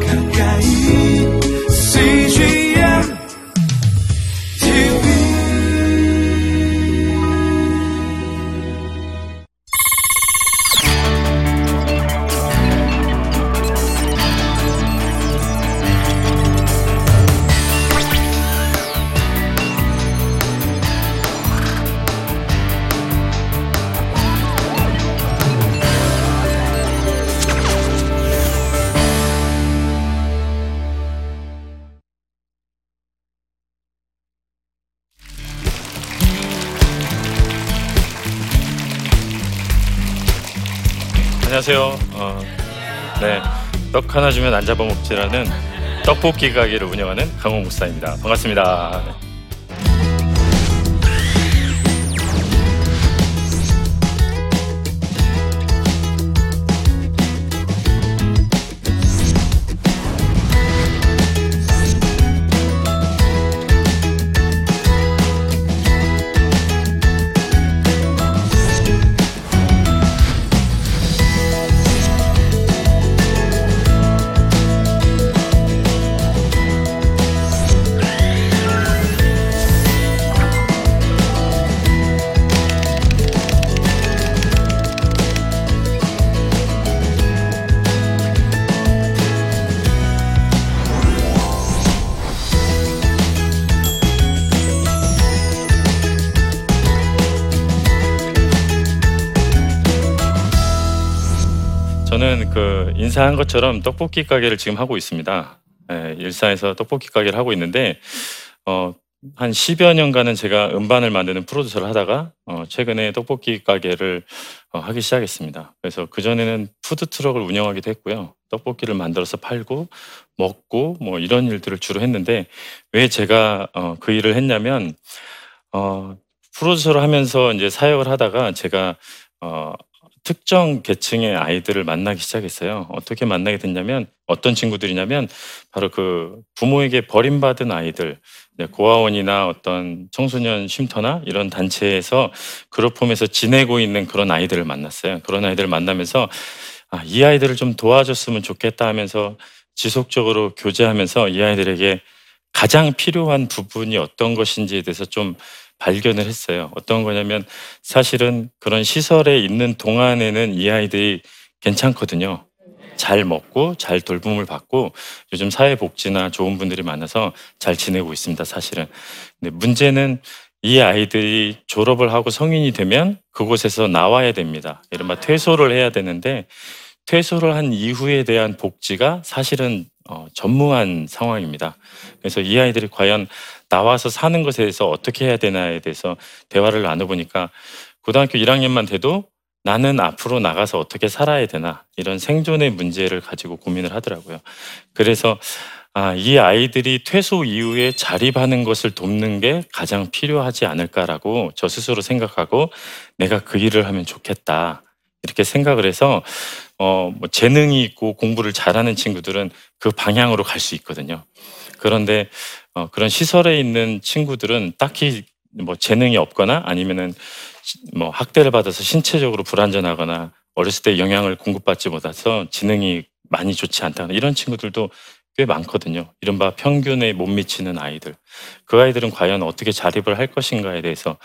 가까 떡 하나 주면 안 잡아먹지라는 떡볶이 가게를 운영하는 강홍 목사입니다. 반갑습니다. 인사한 것처럼 떡볶이 가게를 지금 하고 있습니다. 예, 일산에서 떡볶이 가게를 하고 있는데 어, 한 10여 년간은 제가 음반을 만드는 프로듀서를 하다가 어, 최근에 떡볶이 가게를 어, 하기 시작했습니다. 그래서 그전에는 푸드트럭을 운영하기도 했고요. 떡볶이를 만들어서 팔고 먹고 뭐 이런 일들을 주로 했는데 왜 제가 어, 그 일을 했냐면 어, 프로듀서를 하면서 이제 사역을 하다가 제가 어, 특정 계층의 아이들을 만나기 시작했어요. 어떻게 만나게 됐냐면 어떤 친구들이냐면 바로 그 부모에게 버림받은 아이들, 네, 고아원이나 어떤 청소년 쉼터나 이런 단체에서 그룹 홈에서 지내고 있는 그런 아이들을 만났어요. 그런 아이들을 만나면서 아, 이 아이들을 좀 도와줬으면 좋겠다 하면서 지속적으로 교제하면서 이 아이들에게 가장 필요한 부분이 어떤 것인지에 대해서 좀 발견을 했어요. 어떤 거냐면 사실은 그런 시설에 있는 동안에는 이 아이들이 괜찮거든요. 잘 먹고 잘 돌봄을 받고 요즘 사회복지나 좋은 분들이 많아서 잘 지내고 있습니다. 사실은. 근데 문제는 이 아이들이 졸업을 하고 성인이 되면 그곳에서 나와야 됩니다. 이른바 퇴소를 해야 되는데 퇴소를 한 이후에 대한 복지가 사실은 어, 전무한 상황입니다. 그래서 이 아이들이 과연 나와서 사는 것에 대해서 어떻게 해야 되나에 대해서 대화를 나눠보니까 고등학교 1학년만 돼도 나는 앞으로 나가서 어떻게 살아야 되나 이런 생존의 문제를 가지고 고민을 하더라고요. 그래서 아, 이 아이들이 퇴소 이후에 자립하는 것을 돕는 게 가장 필요하지 않을까라고 저 스스로 생각하고 내가 그 일을 하면 좋겠다. 이렇게 생각을 해서 어, 뭐 재능이 있고 공부를 잘하는 친구들은 그 방향으로 갈 수 있거든요. 그런데 어, 그런 시설에 있는 친구들은 딱히 뭐 재능이 없거나 아니면은 시- 뭐 학대를 받아서 신체적으로 불안전하거나 어렸을 때 영향을 공급받지 못해서 지능이 많이 좋지 않다거나 이런 친구들도 꽤 많거든요. 이른바 평균에 못 미치는 아이들. 그 아이들은 과연 어떻게 자립을 할 것인가에 대해서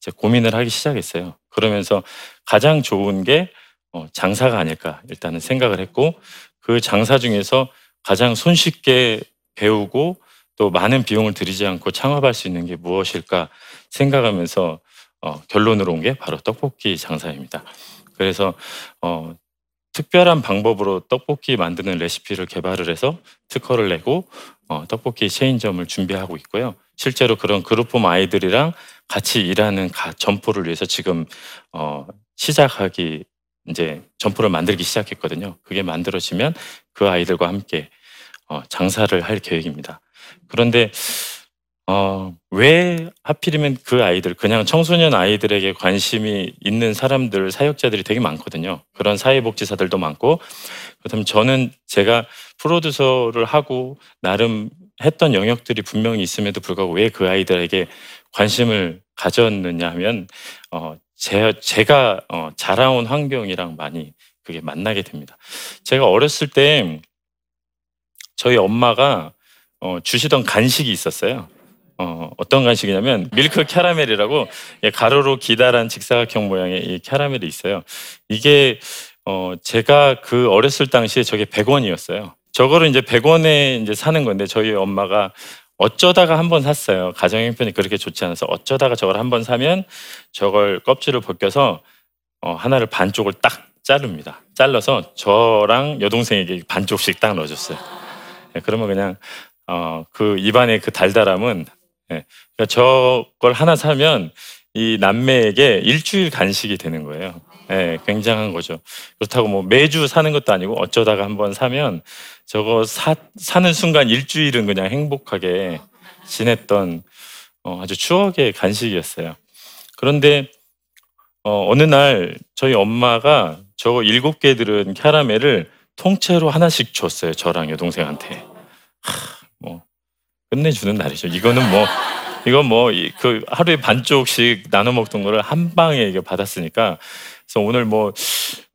이제 고민을 하기 시작했어요. 그러면서 가장 좋은 게 어, 장사가 아닐까 일단은 생각을 했고 그 장사 중에서 가장 손쉽게 배우고 또 많은 비용을 들이지 않고 창업할 수 있는 게 무엇일까 생각하면서 어, 결론으로 온 게 바로 떡볶이 장사입니다. 그래서 어, 특별한 방법으로 떡볶이 만드는 레시피를 개발을 해서 특허를 내고 어, 떡볶이 체인점을 준비하고 있고요. 실제로 그런 그룹홈 아이들이랑 같이 일하는 가, 점포를 위해서 지금 어, 시작하기 이제 점포를 만들기 시작했거든요. 그게 만들어지면 그 아이들과 함께 어, 장사를 할 계획입니다. 그런데 어, 왜 하필이면 그 아이들, 그냥 청소년 아이들에게 관심이 있는 사람들, 사역자들이 되게 많거든요. 그런 사회복지사들도 많고, 그렇다면 저는 제가 프로듀서를 하고 나름 했던 영역들이 분명히 있음에도 불구하고 왜 그 아이들에게 관심을 가졌느냐 하면, 어, 제, 제가 어, 자라온 환경이랑 많이 그게 만나게 됩니다. 제가 어렸을 때 저희 엄마가 어, 주시던 간식이 있었어요. 어, 어떤 간식이냐면 밀크 캐러멜이라고 예, 가로로 기다란 직사각형 모양의 이 캐러멜이 있어요. 이게 어, 제가 그 어렸을 당시에 저게 100원이었어요. 저거를 이제 100원에 이제 사는 건데 저희 엄마가 어쩌다가 한 번 샀어요. 가정 형편이 그렇게 좋지 않아서 어쩌다가 저걸 한 번 사면 저걸 껍질을 벗겨서 어, 하나를 반쪽을 딱 자릅니다. 잘라서 저랑 여동생에게 반쪽씩 딱 넣어줬어요. 예, 그러면 그냥 어, 그 입안의 그 달달함은 예, 그러니까 저걸 하나 사면 이 남매에게 일주일 간식이 되는 거예요. 예, 굉장한 거죠. 그렇다고 뭐 매주 사는 것도 아니고 어쩌다가 한번 사면 저거 사, 사는 순간 일주일은 그냥 행복하게 지냈던 어, 아주 추억의 간식이었어요. 그런데 어, 어느 날 저희 엄마가 저거 일곱 개 들은 캐러멜을 통째로 하나씩 줬어요. 저랑 여동생한테. 하, 뭐 끝내주는 날이죠. 이거는 뭐 이건 뭐 그 하루에 반쪽씩 나눠 먹던 거를 한 방에 이게 받았으니까 그래서 오늘 뭐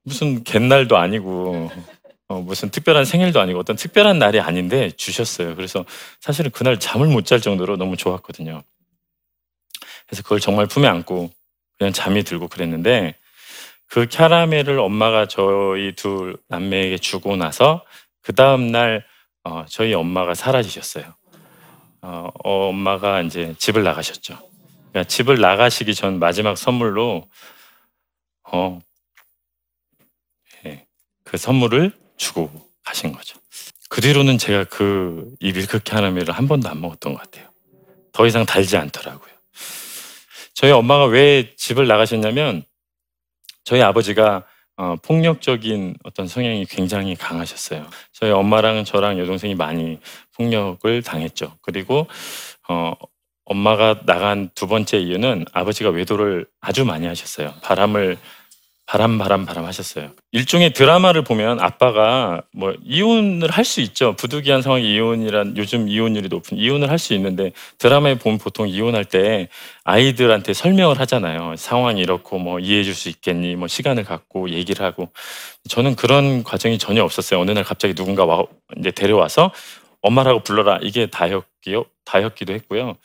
무슨 갯날도 아니고 어, 무슨 특별한 생일도 아니고 어떤 특별한 날이 아닌데 주셨어요. 그래서 사실은 그날 잠을 못 잘 정도로 너무 좋았거든요. 그래서 그걸 정말 품에 안고 그냥 잠이 들고 그랬는데 그 캐러멜을 엄마가 저희 둘 남매에게 주고 나서 그 다음 날 어, 저희 엄마가 사라지셨어요. 어, 엄마가 이제 집을 나가셨죠. 그러니까 집을 나가시기 전 마지막 선물로 어, 예, 그 선물을 주고 가신 거죠. 그 뒤로는 제가 그 이 밀크 캐러멜을 한 번도 안 먹었던 것 같아요. 더 이상 달지 않더라고요. 저희 엄마가 왜 집을 나가셨냐면 저희 아버지가 어, 폭력적인 어떤 성향이 굉장히 강하셨어요. 저희 엄마랑 저랑 여동생이 많이 폭력을 당했죠. 그리고 어, 엄마가 나간 두 번째 이유는 아버지가 외도를 아주 많이 하셨어요. 바람을 바람 바람 바람 하셨어요. 일종의 드라마를 보면 아빠가 뭐 이혼을 할 수 있죠. 부득이한 상황이 이혼이란 요즘 이혼율이 높은 이혼을 할 수 있는데 드라마에 보면 보통 이혼할 때 아이들한테 설명을 하잖아요. 상황이 이렇고 뭐 이해해 줄 수 있겠니? 뭐 시간을 갖고 얘기를 하고 저는 그런 과정이 전혀 없었어요. 어느 날 갑자기 누군가 와 이제 데려와서 엄마라고 불러라. 이게 다였기요. 다였기도 했고요.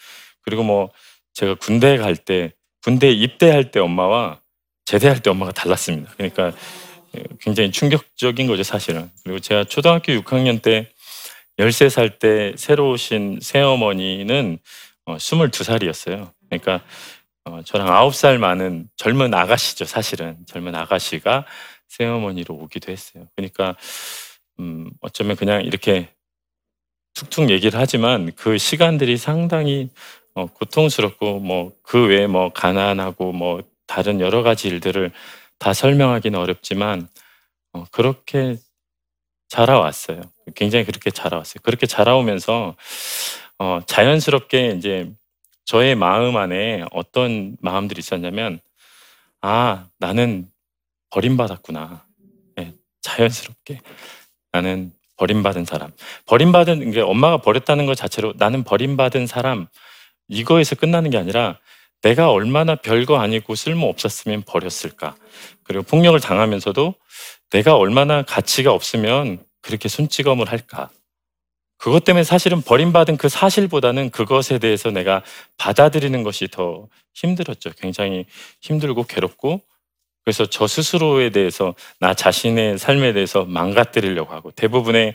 그리고 뭐 제가 군대 갈 때 군대 입대할 때 엄마와 제대할 때 엄마가 달랐습니다. 그러니까 굉장히 충격적인 거죠, 사실은. 그리고 제가 초등학교 6학년 때 13살 때 새로 오신 새어머니는 어, 22살이었어요. 그러니까 어, 저랑 9살 많은 젊은 아가씨죠, 사실은. 젊은 아가씨가 새어머니로 오기도 했어요. 그러니까 음, 어쩌면 그냥 이렇게 툭툭 얘기를 하지만 그 시간들이 상당히 어, 고통스럽고 뭐 그 외에 뭐 가난하고 뭐 다른 여러 가지 일들을 다 설명하기는 어렵지만 어, 그렇게 자라왔어요. 굉장히 그렇게 자라왔어요. 그렇게 자라오면서 어, 자연스럽게 이제 저의 마음 안에 어떤 마음들이 있었냐면 아 나는 버림받았구나. 네, 자연스럽게 나는 버림받은 사람. 버림받은 게 엄마가 버렸다는 것 자체로 나는 버림받은 사람 이거에서 끝나는 게 아니라 내가 얼마나 별거 아니고 쓸모 없었으면 버렸을까. 그리고 폭력을 당하면서도 내가 얼마나 가치가 없으면 그렇게 손찌검을 할까. 그것 때문에 사실은 버림받은 그 사실보다는 그것에 대해서 내가 받아들이는 것이 더 힘들었죠. 굉장히 힘들고 괴롭고 그래서 저 스스로에 대해서 나 자신의 삶에 대해서 망가뜨리려고 하고 대부분의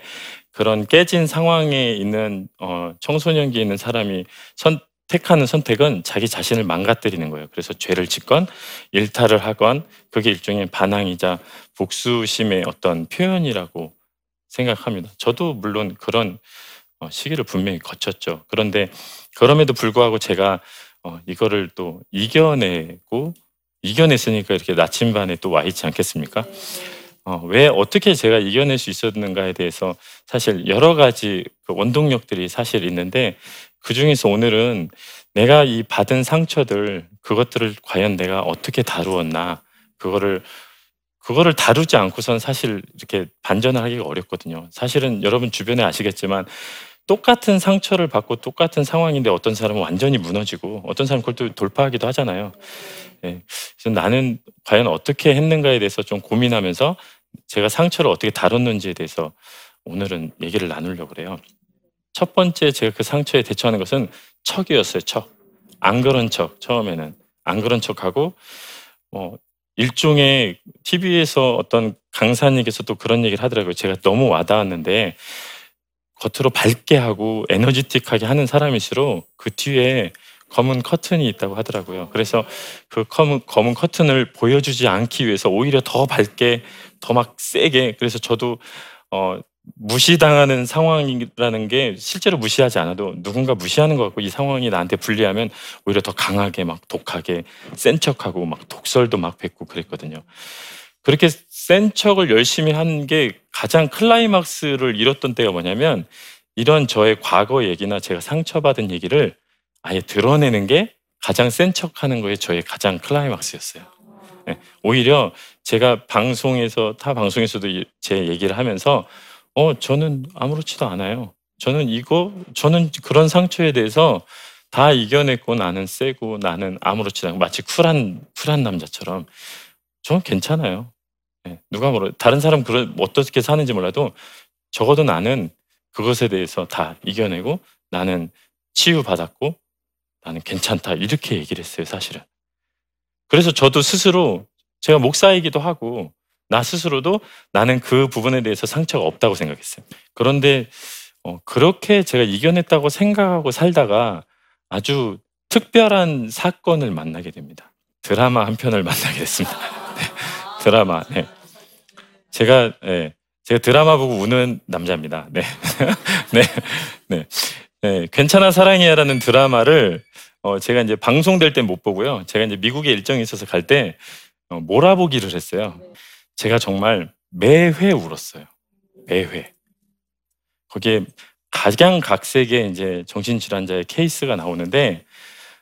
그런 깨진 상황에 있는 어, 청소년기에 있는 사람이 선, 택하는 선택은 자기 자신을 망가뜨리는 거예요. 그래서 죄를 짓건 일탈을 하건 그게 일종의 반항이자 복수심의 어떤 표현이라고 생각합니다. 저도 물론 그런 어, 시기를 분명히 거쳤죠. 그런데 그럼에도 불구하고 제가 어, 이거를 또 이겨내고 이겨냈으니까 이렇게 나침반에 또 와 있지 않겠습니까? 어, 왜 어떻게 제가 이겨낼 수 있었는가에 대해서 사실 여러 가지 그 원동력들이 사실 있는데 그 중에서 오늘은 내가 이 받은 상처들 그것들을 과연 내가 어떻게 다루었나 그거를 그거를 다루지 않고선 사실 이렇게 반전을 하기가 어렵거든요. 사실은 여러분 주변에 아시겠지만 똑같은 상처를 받고 똑같은 상황인데 어떤 사람은 완전히 무너지고 어떤 사람은 그걸 또 돌파하기도 하잖아요. 예. 그래서 나는 과연 어떻게 했는가에 대해서 좀 고민하면서 제가 상처를 어떻게 다뤘는지에 대해서 오늘은 얘기를 나누려고 그래요. 첫 번째 제가 그 상처에 대처하는 것은 척이었어요. 척. 안 그런 척 처음에는 안 그런 척하고 뭐 일종의 TV에서 어떤 강사님께서 또 그런 얘기를 하더라고요. 제가 너무 와닿았는데 겉으로 밝게 하고 에너지틱하게 하는 사람일수록 그 뒤에 검은 커튼이 있다고 하더라고요. 그래서 그 검은, 검은 커튼을 보여주지 않기 위해서 오히려 더 밝게, 더 막 세게. 그래서 저도 어, 무시당하는 상황이라는 게 실제로 무시하지 않아도 누군가 무시하는 것 같고 이 상황이 나한테 불리하면 오히려 더 강하게 막 독하게 센 척하고 막 독설도 막 뱉고 그랬거든요. 그렇게 센 척을 열심히 한 게 가장 클라이막스를 이뤘던 때가 뭐냐면 이런 저의 과거 얘기나 제가 상처받은 얘기를 아예 드러내는 게 가장 센 척하는 거에 저의 가장 클라이막스였어요. 네, 오히려 제가 방송에서 타 방송에서도 제 얘기를 하면서 어 저는 아무렇지도 않아요. 저는 이거 저는 그런 상처에 대해서 다 이겨냈고 나는 세고 나는 아무렇지도 않고 마치 쿨한 쿨한 남자처럼 저는 괜찮아요. 네, 누가 뭐라 다른 사람 그런 어떻게 사는지 몰라도 적어도 나는 그것에 대해서 다 이겨내고 나는 치유받았고 나는 괜찮다 이렇게 얘기를 했어요 사실은. 그래서 저도 스스로 제가 목사이기도 하고 나 스스로도 나는 그 부분에 대해서 상처가 없다고 생각했어요. 그런데 어, 그렇게 제가 이겨냈다고 생각하고 살다가 아주 특별한 사건을 만나게 됩니다. 드라마 한 편을 만나게 됐습니다. 네, 드라마. 네. 제가 네, 제가 드라마 보고 우는 남자입니다. 네, 네, 네. 네, 괜찮아 사랑이야라는 드라마를 어, 제가 이제 방송될 때 못 보고요. 제가 이제 미국에 일정이 있어서 갈때 어, 몰아보기를 했어요. 제가 정말 매회 울었어요. 매회. 거기에 각양각색의 이제 정신질환자의 케이스가 나오는데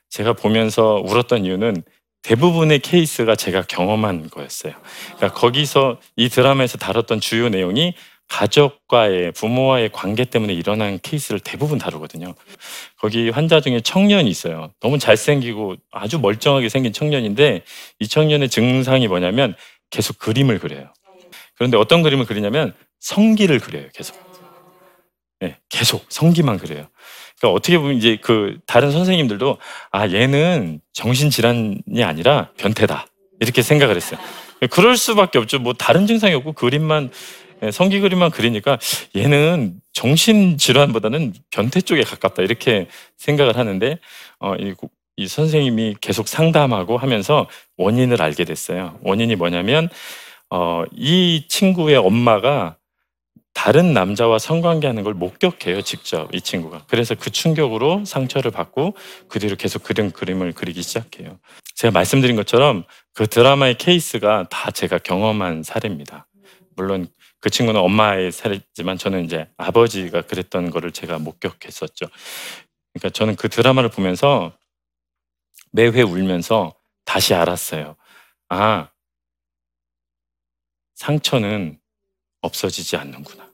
제가 보면서 울었던 이유는 대부분의 케이스가 제가 경험한 거였어요. 그러니까 거기서 이 드라마에서 다뤘던 주요 내용이 가족과의 부모와의 관계 때문에 일어난 케이스를 대부분 다루거든요. 거기 환자 중에 청년이 있어요. 너무 잘생기고 아주 멀쩡하게 생긴 청년인데 이 청년의 증상이 뭐냐면 계속 그림을 그려요. 그런데 어떤 그림을 그리냐면 성기를 그려요. 계속. 네, 계속 성기만 그려요. 그러니까 어떻게 보면 이제 그 다른 선생님들도 아 얘는 정신 질환이 아니라 변태다 이렇게 생각을 했어요. 그럴 수밖에 없죠. 뭐 다른 증상이 없고 그림만 예, 성기 그림만 그리니까 얘는 정신 질환보다는 변태 쪽에 가깝다 이렇게 생각을 하는데 어, 이, 이 선생님이 계속 상담하고 하면서 원인을 알게 됐어요. 원인이 뭐냐면 어, 이 친구의 엄마가 다른 남자와 성관계하는 걸 목격해요, 직접 이 친구가. 그래서 그 충격으로 상처를 받고 그 뒤로 계속 그린 그림을 그리기 시작해요. 제가 말씀드린 것처럼 그 드라마의 케이스가 다 제가 경험한 사례입니다. 물론 그 친구는 엄마의 사례지만 저는 이제 아버지가 그랬던 거를 제가 목격했었죠. 그러니까 저는 그 드라마를 보면서 매회 울면서 다시 알았어요. 아, 상처는 없어지지 않는구나.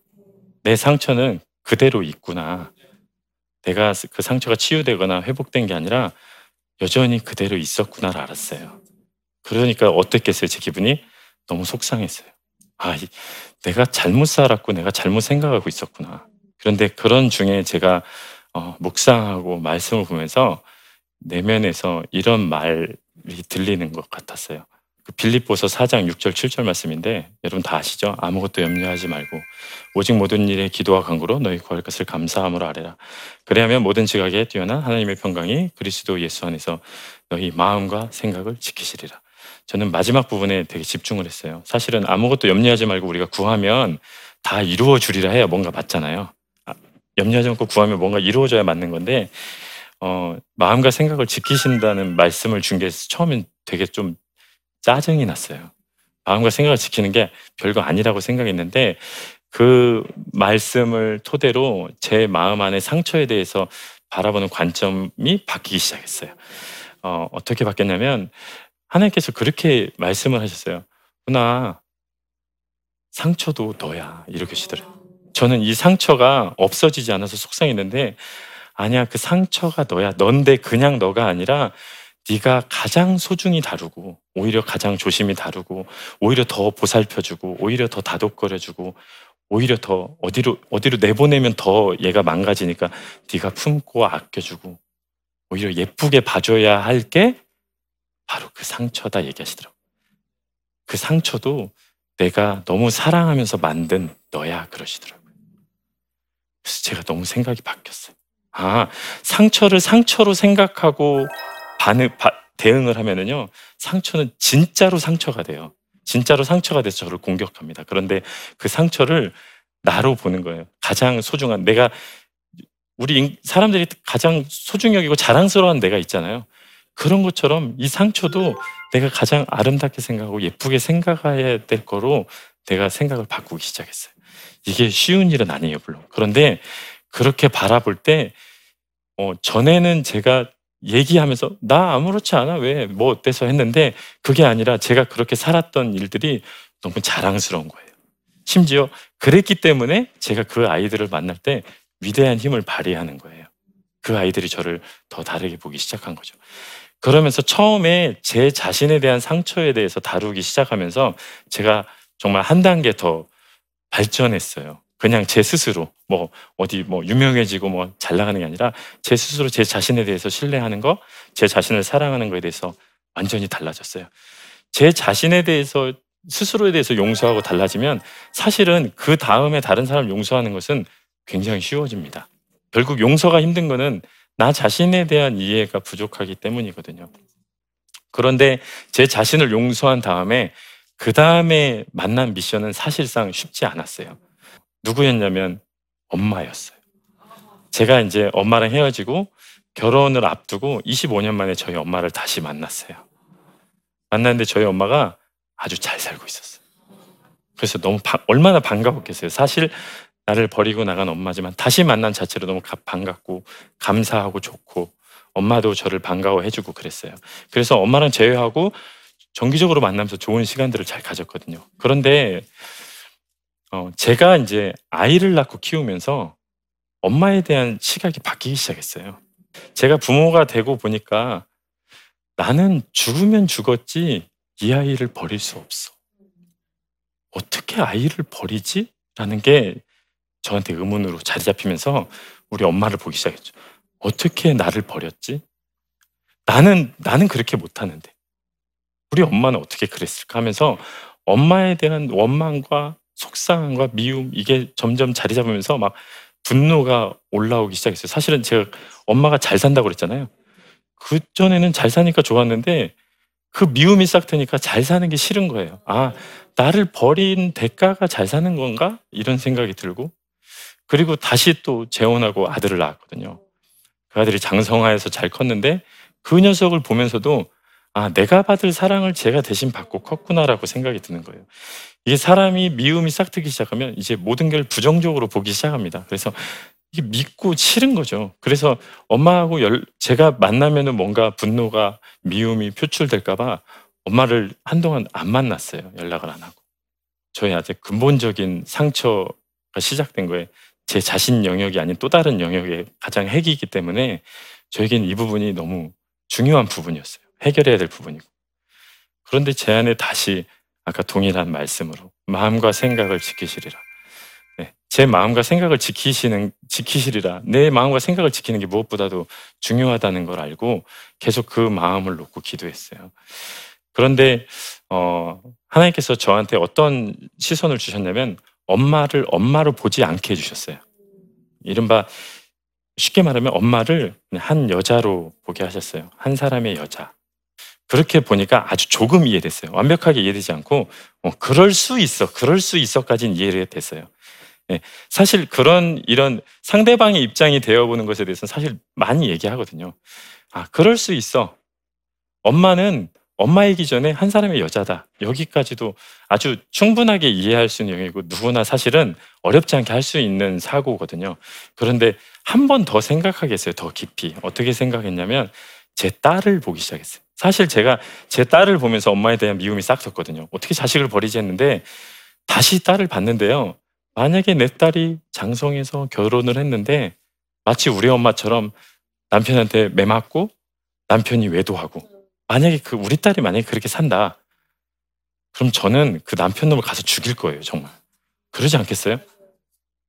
내 상처는 그대로 있구나. 내가 그 상처가 치유되거나 회복된 게 아니라 여전히 그대로 있었구나를 알았어요. 그러니까 어땠겠어요, 제 기분이? 너무 속상했어요. 아, 내가 잘못 살았고 내가 잘못 생각하고 있었구나. 그런데 그런 중에 제가 어, 묵상하고 말씀을 보면서 내면에서 이런 말이 들리는 것 같았어요. 그 빌립보서 4장 6절 7절 말씀인데 여러분 다 아시죠? 아무것도 염려하지 말고 오직 모든 일에 기도와 간구로 너희 구할 것을 감사함으로 아뢰라. 그래야면 모든 지각에 뛰어난 하나님의 평강이 그리스도 예수 안에서 너희 마음과 생각을 지키시리라. 저는 마지막 부분에 되게 집중을 했어요. 사실은 아무것도 염려하지 말고 우리가 구하면 다 이루어 주리라 해야 뭔가 맞잖아요. 아, 염려하지 않고 구하면 뭔가 이루어져야 맞는 건데 어, 마음과 생각을 지키신다는 말씀을 준 게 처음엔 되게 좀 짜증이 났어요. 마음과 생각을 지키는 게 별거 아니라고 생각했는데 그 말씀을 토대로 제 마음 안의 상처에 대해서 바라보는 관점이 바뀌기 시작했어요. 어, 어떻게 바뀌었냐면 하나님께서 그렇게 말씀을 하셨어요. 누나, 상처도 너야. 이렇게 시더래요. 저는 이 상처가 없어지지 않아서 속상했는데 아니야 그 상처가 너야. 넌데 그냥 너가 아니라 네가 가장 소중히 다루고 오히려 가장 조심히 다루고 오히려 더 보살펴주고 오히려 더 다독거려주고 오히려 더 어디로 어디로 내보내면 더 얘가 망가지니까 네가 품고 아껴주고 오히려 예쁘게 봐줘야 할 게 바로 그 상처다 얘기하시더라고. 그 상처도 내가 너무 사랑하면서 만든 너야 그러시더라고요. 그래서 제가 너무 생각이 바뀌었어요. 아 상처를 상처로 생각하고 반응 바, 대응을 하면은요 상처는 진짜로 상처가 돼요. 진짜로 상처가 돼서 저를 공격합니다. 그런데 그 상처를 나로 보는 거예요. 가장 소중한 내가 우리 인- 사람들이 가장 소중히 여기고 자랑스러운 내가 있잖아요. 그런 것처럼 이 상처도 내가 가장 아름답게 생각하고 예쁘게 생각해야 될 거로 내가 생각을 바꾸기 시작했어요. 이게 쉬운 일은 아니에요, 물론. 그런데 그렇게 바라볼 때 어, 전에는 제가 얘기하면서 나 아무렇지 않아 왜 뭐 어때서 했는데 그게 아니라 제가 그렇게 살았던 일들이 너무 자랑스러운 거예요. 심지어 그랬기 때문에 제가 그 아이들을 만날 때 위대한 힘을 발휘하는 거예요. 그 아이들이 저를 더 다르게 보기 시작한 거죠. 그러면서 처음에 제 자신에 대한 상처에 대해서 다루기 시작하면서 제가 정말 한 단계 더 발전했어요. 그냥 제 스스로 뭐 어디 뭐 유명해지고 뭐 잘 나가는 게 아니라 제 스스로 제 자신에 대해서 신뢰하는 거, 제 자신을 사랑하는 거에 대해서 완전히 달라졌어요. 제 자신에 대해서 스스로에 대해서 용서하고 달라지면 사실은 그 다음에 다른 사람 용서하는 것은 굉장히 쉬워집니다. 결국 용서가 힘든 거는 나 자신에 대한 이해가 부족하기 때문이거든요. 그런데 제 자신을 용서한 다음에 그 다음에 만난 미션은 사실상 쉽지 않았어요. 누구였냐면 엄마였어요. 제가 이제 엄마랑 헤어지고 결혼을 앞두고 25년 만에 저희 엄마를 다시 만났어요. 만났는데 저희 엄마가 아주 잘 살고 있었어요. 그래서 너무 바- 얼마나 반가웠겠어요. 사실 나를 버리고 나간 엄마지만 다시 만난 자체로 너무 가- 반갑고 감사하고 좋고 엄마도 저를 반가워해주고 그랬어요. 그래서 엄마랑 제외하고 정기적으로 만나면서 좋은 시간들을 잘 가졌거든요. 그런데 어, 제가 이제 아이를 낳고 키우면서 엄마에 대한 시각이 바뀌기 시작했어요. 제가 부모가 되고 보니까 나는 죽으면 죽었지 이 아이를 버릴 수 없어. 어떻게 아이를 버리지? 라는 게 저한테 의문으로 자리 잡히면서 우리 엄마를 보기 시작했죠. 어떻게 나를 버렸지? 나는, 나는 그렇게 못하는데. 우리 엄마는 어떻게 그랬을까 하면서 엄마에 대한 원망과 속상함과 미움, 이게 점점 자리 잡으면서 막 분노가 올라오기 시작했어요. 사실은 제가 엄마가 잘 산다고 그랬잖아요. 그 전에는 잘 사니까 좋았는데 그 미움이 싹 트니까 잘 사는 게 싫은 거예요. 아, 나를 버린 대가가 잘 사는 건가? 이런 생각이 들고 그리고 다시 또 재혼하고 아들을 낳았거든요. 그 아들이 장성하에서 잘 컸는데 그 녀석을 보면서도 아, 내가 받을 사랑을 제가 대신 받고 컸구나라고 생각이 드는 거예요. 이게 사람이 미움이 싹 트기 시작하면 이제 모든 걸 부정적으로 보기 시작합니다. 그래서 이게 믿고 싫은 거죠. 그래서 엄마하고 열, 제가 만나면은 뭔가 분노가 미움이 표출될까봐 엄마를 한동안 안 만났어요. 연락을 안 하고. 저희 아직 근본적인 상처가 시작된 거에 제 자신 영역이 아닌 또 다른 영역의 가장 핵이기 때문에 저에겐 이 부분이 너무 중요한 부분이었어요. 해결해야 될 부분이고. 그런데 제 안에 다시 아까 동일한 말씀으로 마음과 생각을 지키시리라. 네, 제 마음과 생각을 지키시는 지키시리라. 내 마음과 생각을 지키는 게 무엇보다도 중요하다는 걸 알고 계속 그 마음을 놓고 기도했어요. 그런데 어, 하나님께서 저한테 어떤 시선을 주셨냐면 엄마를 엄마로 보지 않게 해주셨어요. 이른바 쉽게 말하면 엄마를 한 여자로 보게 하셨어요. 한 사람의 여자. 그렇게 보니까 아주 조금 이해됐어요. 완벽하게 이해되지 않고 어, 그럴 수 있어, 그럴 수 있어까지는 이해가 됐어요. 예, 사실 그런 이런 상대방의 입장이 되어보는 것에 대해서는 사실 많이 얘기하거든요. 아, 그럴 수 있어. 엄마는 엄마이기 전에 한 사람의 여자다. 여기까지도 아주 충분하게 이해할 수 있는 영역이고 누구나 사실은 어렵지 않게 할 수 있는 사고거든요. 그런데 한 번 더 생각하게 했어요. 더 깊이. 어떻게 생각했냐면 제 딸을 보기 시작했어요. 사실 제가 제 딸을 보면서 엄마에 대한 미움이 싹 섰거든요. 어떻게 자식을 버리지 했는데 다시 딸을 봤는데요. 만약에 내 딸이 장성해서 결혼을 했는데 마치 우리 엄마처럼 남편한테 매 맞고 남편이 외도하고 만약에 그 우리 딸이 만약에 그렇게 산다. 그럼 저는 그 남편 놈을 가서 죽일 거예요, 정말. 그러지 않겠어요?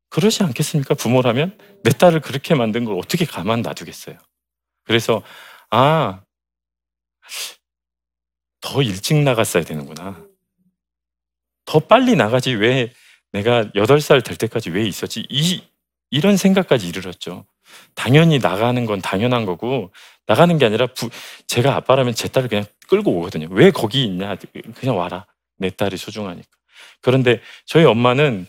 그러지 않겠습니까? 부모라면 내 딸을 그렇게 만든 걸 어떻게 가만 놔두겠어요. 그래서 아, 더 일찍 나갔어야 되는구나. 더 빨리 나가지 왜 내가 8살 될 때까지 왜 있었지? 이, 이런 생각까지 이르렀죠. 당연히 나가는 건 당연한 거고 나가는 게 아니라 부, 제가 아빠라면 제 딸을 그냥 끌고 오거든요. 왜 거기 있냐? 그냥 와라. 내 딸이 소중하니까. 그런데 저희 엄마는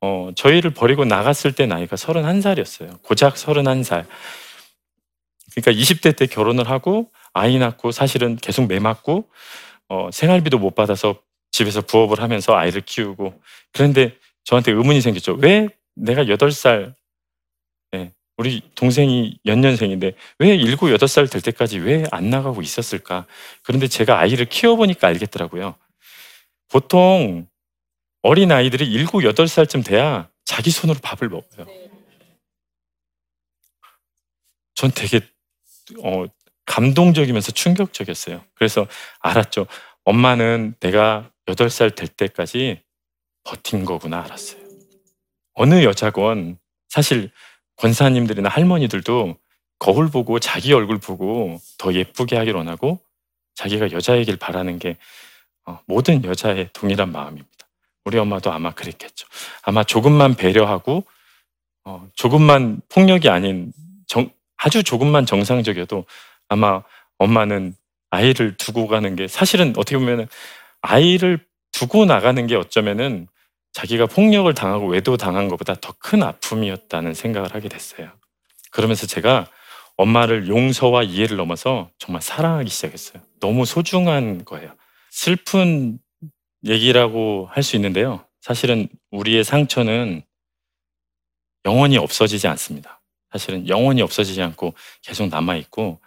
어, 저희를 버리고 나갔을 때 나이가 31살이었어요. 고작 31살. 그러니까 20대 때 결혼을 하고 아이 낳고 사실은 계속 매 맞고 어, 생활비도 못 받아서 집에서 부업을 하면서 아이를 키우고 그런데 저한테 의문이 생겼죠. 왜 내가 8살 네, 우리 동생이 연년생인데 왜 7, 8살 될 때까지 왜 안 나가고 있었을까? 그런데 제가 아이를 키워보니까 알겠더라고요. 보통 어린 아이들이 7, 8살쯤 돼야 자기 손으로 밥을 먹어요. 전 되게 어, 감동적이면서 충격적이었어요. 그래서 알았죠. 엄마는 내가 8살 될 때까지 버틴 거구나 알았어요. 어느 여자건 사실 권사님들이나 할머니들도 거울 보고 자기 얼굴 보고 더 예쁘게 하길 원하고 자기가 여자이길 바라는 게 어, 모든 여자의 동일한 마음입니다. 우리 엄마도 아마 그랬겠죠. 아마 조금만 배려하고 어, 조금만 폭력이 아닌 정, 아주 조금만 정상적이어도 아마 엄마는 아이를 두고 가는 게 사실은 어떻게 보면 아이를 두고 나가는 게 어쩌면은 자기가 폭력을 당하고 외도 당한 것보다 더 큰 아픔이었다는 생각을 하게 됐어요. 그러면서 제가 엄마를 용서와 이해를 넘어서 정말 사랑하기 시작했어요. 너무 소중한 거예요. 슬픈 얘기라고 할 수 있는데요. 사실은 우리의 상처는 영원히 없어지지 않습니다. 사실은 영원히 없어지지 않고 계속 남아 있고,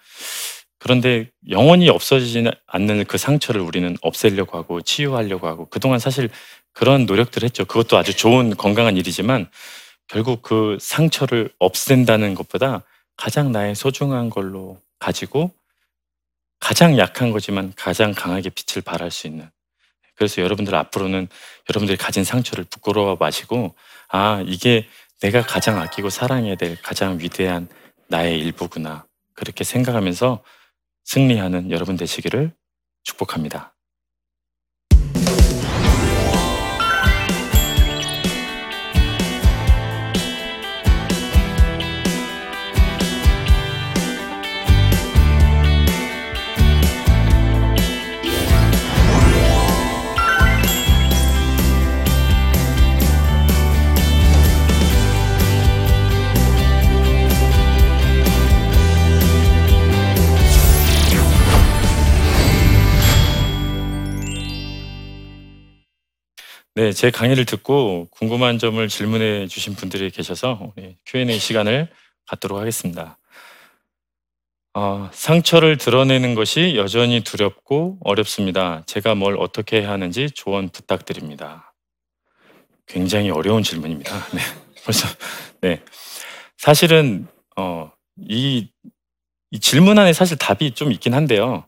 그런데 영원히 없어지지 않는 그 상처를 우리는 없애려고 하고 치유하려고 하고, 그동안 사실 그런 노력들을 했죠. 그것도 아주 좋은 건강한 일이지만, 결국 그 상처를 없앤다는 것보다 가장 나의 소중한 걸로 가지고 가장 약한 거지만 가장 강하게 빛을 발할 수 있는 그래서 여러분들 앞으로는 여러분들이 가진 상처를 부끄러워 마시고 아 이게 내가 가장 아끼고 사랑해야 될 가장 위대한 나의 일부구나 그렇게 생각하면서 승리하는 여러분 되시기를 축복합니다. 네, 제 강의를 듣고 궁금한 점을 질문해 주신 분들이 계셔서 Q&A 시간을 갖도록 하겠습니다. 어, 상처를 드러내는 것이 여전히 두렵고 어렵습니다. 제가 뭘 어떻게 해야 하는지 조언 부탁드립니다. 굉장히 어려운 질문입니다. 네, 벌써 네, 사실은 어, 이, 이 질문 안에 사실 답이 좀 있긴 한데요.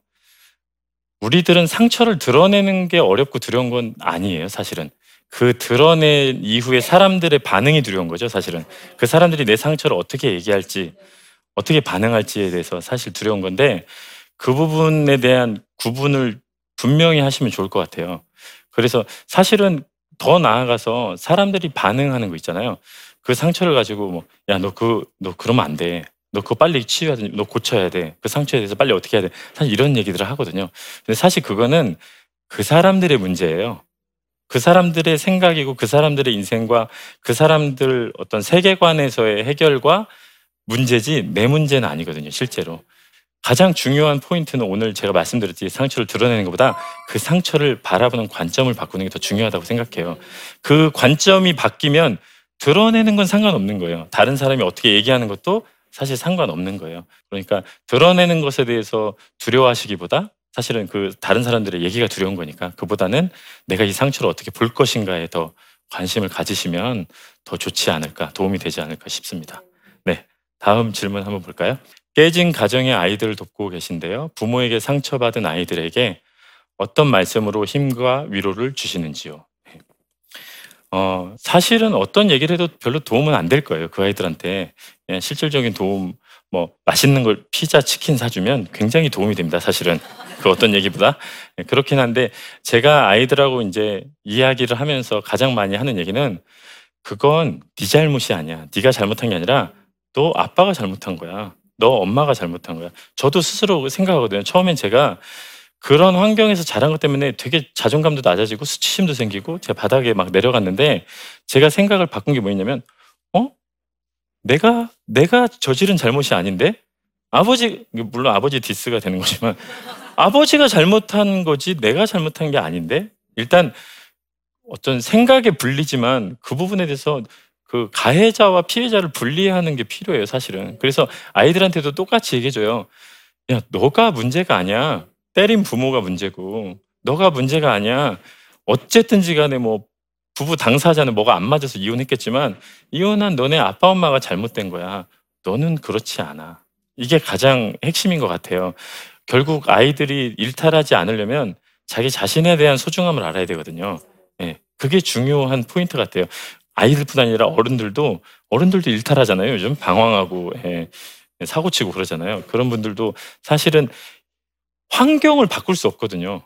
우리들은 상처를 드러내는 게 어렵고 두려운 건 아니에요, 사실은. 그 드러낸 이후에 사람들의 반응이 두려운 거죠, 사실은. 그 사람들이 내 상처를 어떻게 얘기할지, 어떻게 반응할지에 대해서 사실 두려운 건데, 그 부분에 대한 구분을 분명히 하시면 좋을 것 같아요. 그래서 사실은 더 나아가서 사람들이 반응하는 거 있잖아요. 그 상처를 가지고 뭐, 야, 너 그, 너 그러면 안 돼. 너 그거 빨리 치유해야 돼. 너 고쳐야 돼. 그 상처에 대해서 빨리 어떻게 해야 돼. 사실 이런 얘기들을 하거든요. 근데 사실 그거는 그 사람들의 문제예요. 그 사람들의 생각이고 그 사람들의 인생과 그 사람들 어떤 세계관에서의 해결과 문제지 내 문제는 아니거든요, 실제로. 가장 중요한 포인트는 오늘 제가 말씀드렸듯이 상처를 드러내는 것보다 그 상처를 바라보는 관점을 바꾸는 게 더 중요하다고 생각해요. 그 관점이 바뀌면 드러내는 건 상관없는 거예요. 다른 사람이 어떻게 얘기하는 것도 사실 상관없는 거예요. 그러니까 드러내는 것에 대해서 두려워하시기보다 사실은 그 다른 사람들의 얘기가 두려운 거니까 그보다는 내가 이 상처를 어떻게 볼 것인가에 더 관심을 가지시면 더 좋지 않을까, 도움이 되지 않을까 싶습니다. 네. 다음 질문 한번 볼까요? 깨진 가정의 아이들을 돕고 계신데요. 부모에게 상처받은 아이들에게 어떤 말씀으로 힘과 위로를 주시는지요? 네. 어, 사실은 어떤 얘기를 해도 별로 도움은 안 될 거예요. 그 아이들한테. 예, 실질적인 도움, 뭐, 맛있는 걸 피자, 치킨 사주면 굉장히 도움이 됩니다. 사실은. 그 어떤 얘기보다. 예, 그렇긴 한데, 제가 아이들하고 이제 이야기를 하면서 가장 많이 하는 얘기는 그건 네 잘못이 아니야. 네가 잘못한 게 아니라 너 아빠가 잘못한 거야. 너 엄마가 잘못한 거야. 저도 스스로 생각하거든요. 처음엔 제가 그런 환경에서 자란 것 때문에 되게 자존감도 낮아지고 수치심도 생기고 제가 바닥에 막 내려갔는데 제가 생각을 바꾼 게 뭐였냐면 어? 내가 내가 저지른 잘못이 아닌데 아버지 물론 아버지 디스가 되는 거지만 아버지가 잘못한 거지 내가 잘못한 게 아닌데 일단 어떤 생각에 불리지만 그 부분에 대해서 그 가해자와 피해자를 분리하는 게 필요해요, 사실은. 그래서 아이들한테도 똑같이 얘기해줘요. 야, 너가 문제가 아니야. 때린 부모가 문제고, 너가 문제가 아니야. 어쨌든지 간에 뭐, 부부 당사자는 뭐가 안 맞아서 이혼했겠지만, 이혼한 너네 아빠, 엄마가 잘못된 거야. 너는 그렇지 않아. 이게 가장 핵심인 것 같아요. 결국 아이들이 일탈하지 않으려면 자기 자신에 대한 소중함을 알아야 되거든요. 예, 그게 중요한 포인트 같아요. 아이들뿐 아니라 어른들도 어른들도 일탈하잖아요. 요즘 방황하고 예, 사고치고 그러잖아요. 그런 분들도 사실은 환경을 바꿀 수 없거든요.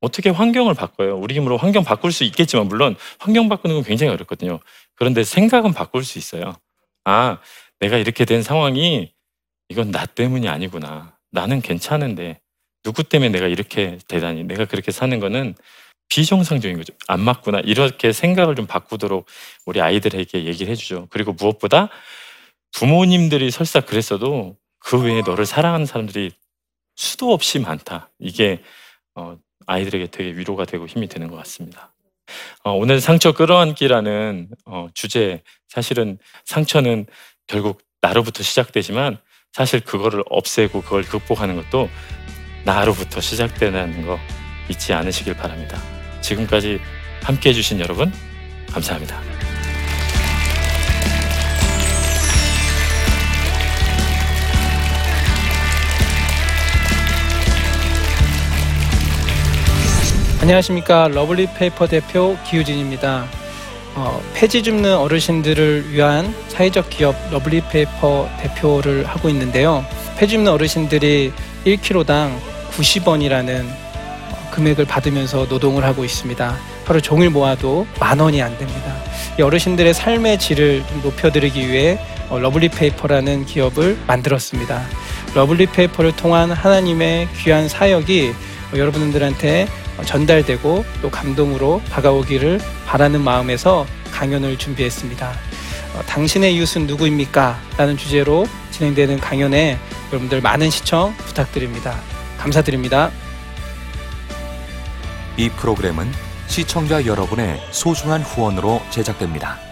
어떻게 환경을 바꿔요? 우리 힘으로 환경 바꿀 수 있겠지만 물론 환경 바꾸는 건 굉장히 어렵거든요. 그런데 생각은 바꿀 수 있어요. 아, 내가 이렇게 된 상황이 이건 나 때문이 아니구나. 나는 괜찮은데 누구 때문에 내가 이렇게 되다니 내가 그렇게 사는 거는 비정상적인 거죠. 안 맞구나. 이렇게 생각을 좀 바꾸도록 우리 아이들에게 얘기를 해주죠. 그리고 무엇보다 부모님들이 설사 그랬어도 그 외에 너를 사랑하는 사람들이 수도 없이 많다. 이게 어, 아이들에게 되게 위로가 되고 힘이 되는 것 같습니다. 어, 오늘 상처 끌어안기라는 어, 주제 사실은 상처는 결국 나로부터 시작되지만 사실 그거를 없애고 그걸 극복하는 것도 나로부터 시작되는 거 잊지 않으시길 바랍니다. 지금까지 함께 해주신 여러분, 감사합니다. 안녕하십니까 러블리 페이퍼 대표 기우진입니다. 어, 폐지 줍는 어르신들을 위한 사회적 기업 러블리 페이퍼 대표를 하고 있는데요. 폐지 줍는 어르신들이 1kg당 90원이라는 금액을 받으면서 노동을 하고 있습니다. 하루 종일 모아도 만 원이 안 됩니다. 이 어르신들의 삶의 질을 좀 높여드리기 위해 어, 러블리 페이퍼라는 기업을 만들었습니다. 러블리 페이퍼를 통한 하나님의 귀한 사역이 어, 여러분들한테 전달되고 또 감동으로 다가오기를 바라는 마음에서 강연을 준비했습니다. 어, 당신의 이웃은 누구입니까? 라는 주제로 진행되는 강연에 여러분들 많은 시청 부탁드립니다. 감사드립니다. 이 프로그램은 시청자 여러분의 소중한 후원으로 제작됩니다.